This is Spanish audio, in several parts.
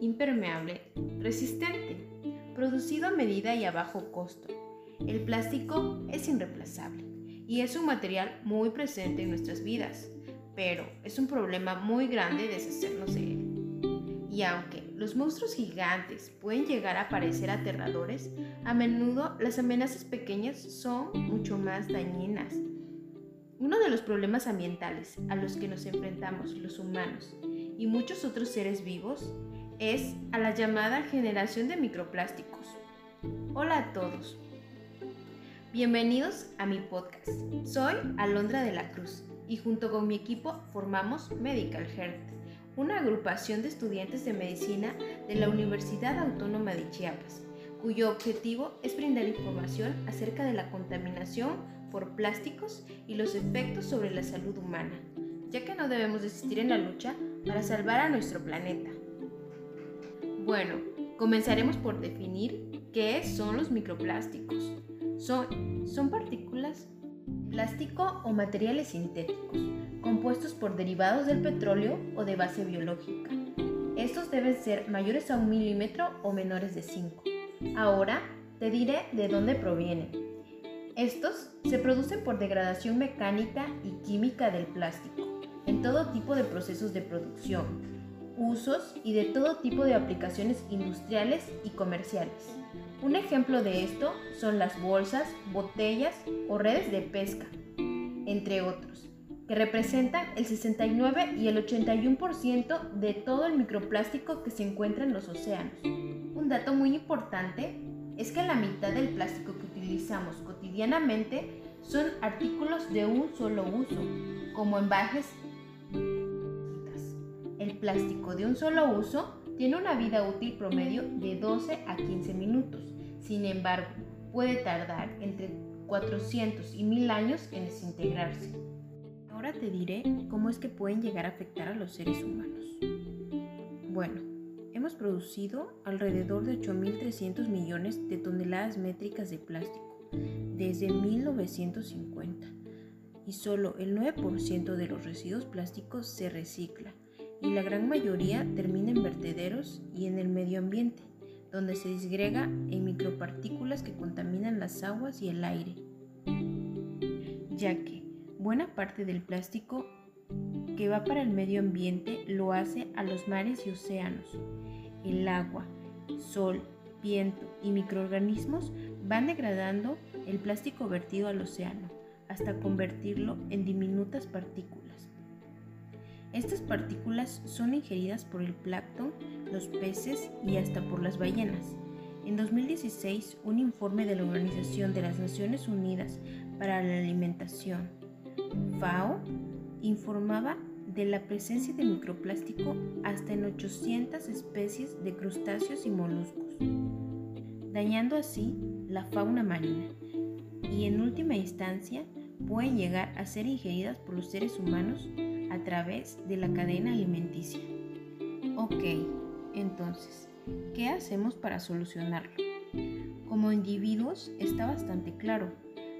impermeable, resistente, producido a medida y a bajo costo. El plástico es irreemplazable y es un material muy presente en nuestras vidas, pero es un problema muy grande deshacernos de él. Y aunque los monstruos gigantes pueden llegar a parecer aterradores, a menudo las amenazas pequeñas son mucho más dañinas. Uno de los problemas ambientales a los que nos enfrentamos los humanos y muchos otros seres vivos es a la llamada generación de microplásticos. Hola a todos. Bienvenidos a mi podcast. Soy Alondra de la Cruz y junto con mi equipo formamos Medical Health, una agrupación de estudiantes de medicina de la Universidad Autónoma de Chiapas, cuyo objetivo es brindar información acerca de la contaminación por plásticos y los efectos sobre la salud humana, ya que no debemos desistir en la lucha para salvar a nuestro planeta. Bueno, comenzaremos por definir qué son los microplásticos. Son, partículas plástico o materiales sintéticos, compuestos por derivados del petróleo o de base biológica. Estos deben ser mayores a un milímetro o menores de 5. Ahora te diré de dónde provienen. Estos se producen por degradación mecánica y química del plástico, en todo tipo de procesos de producción, usos y de todo tipo de aplicaciones industriales y comerciales. Un ejemplo de esto son las bolsas, botellas o redes de pesca, entre otros, que representan el 69 y el 81% de todo el microplástico que se encuentra en los océanos. Un dato muy importante es que la mitad del plástico que utilizamos cotidianamente son artículos de un solo uso, como envases. El plástico de un solo uso tiene una vida útil promedio de 12 a 15 minutos. Sin embargo, puede tardar entre 400 y 1000 años en desintegrarse. Ahora te diré cómo es que pueden llegar a afectar a los seres humanos. Bueno, hemos producido alrededor de 8.300 millones de toneladas métricas de plástico desde 1950 y solo el 9% de los residuos plásticos se recicla y la gran mayoría termina en vertederos y en el medio ambiente, donde se disgrega en micropartículas que contaminan las aguas y el aire. Ya que buena parte del plástico que va para el medio ambiente lo hace a los mares y océanos. El agua, sol, viento y microorganismos van degradando el plástico vertido al océano hasta convertirlo en diminutas partículas estas partículas son ingeridas por el plancton, los peces y hasta por las ballenas. En 2016, un informe de la Organización de las Naciones Unidas para la Alimentación, FAO, informaba de la presencia de microplástico hasta en 800 especies de crustáceos y moluscos, dañando así la fauna marina y en última instancia pueden llegar a ser ingeridas por los seres humanos a través de la cadena alimenticia. Ok, entonces, ¿qué hacemos para solucionarlo? Como individuos está bastante claro.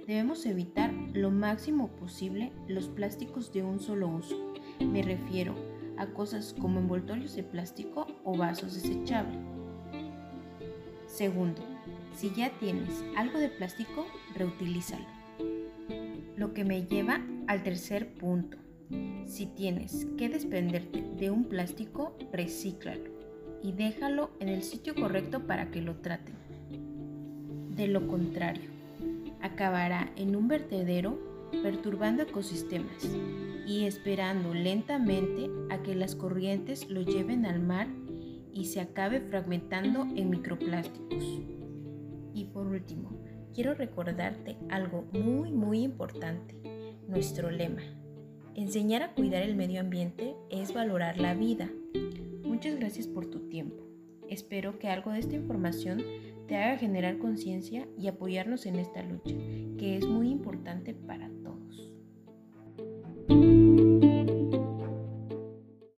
Debemos evitar lo máximo posible los plásticos de un solo uso. Me refiero a cosas como envoltorios de plástico o vasos desechables. Segundo, si ya tienes algo de plástico, reutilízalo. Lo que me lleva al tercer punto, si tienes que desprenderte de un plástico, recíclalo y déjalo en el sitio correcto para que lo traten. De lo contrario, acabará en un vertedero perturbando ecosistemas y esperando lentamente a que las corrientes lo lleven al mar y se acabe fragmentando en microplásticos. Y por último, quiero recordarte algo muy muy importante, nuestro lema. Enseñar a cuidar el medio ambiente es valorar la vida. Muchas gracias por tu tiempo. Espero que algo de esta información te haga generar conciencia y apoyarnos en esta lucha, que es muy importante para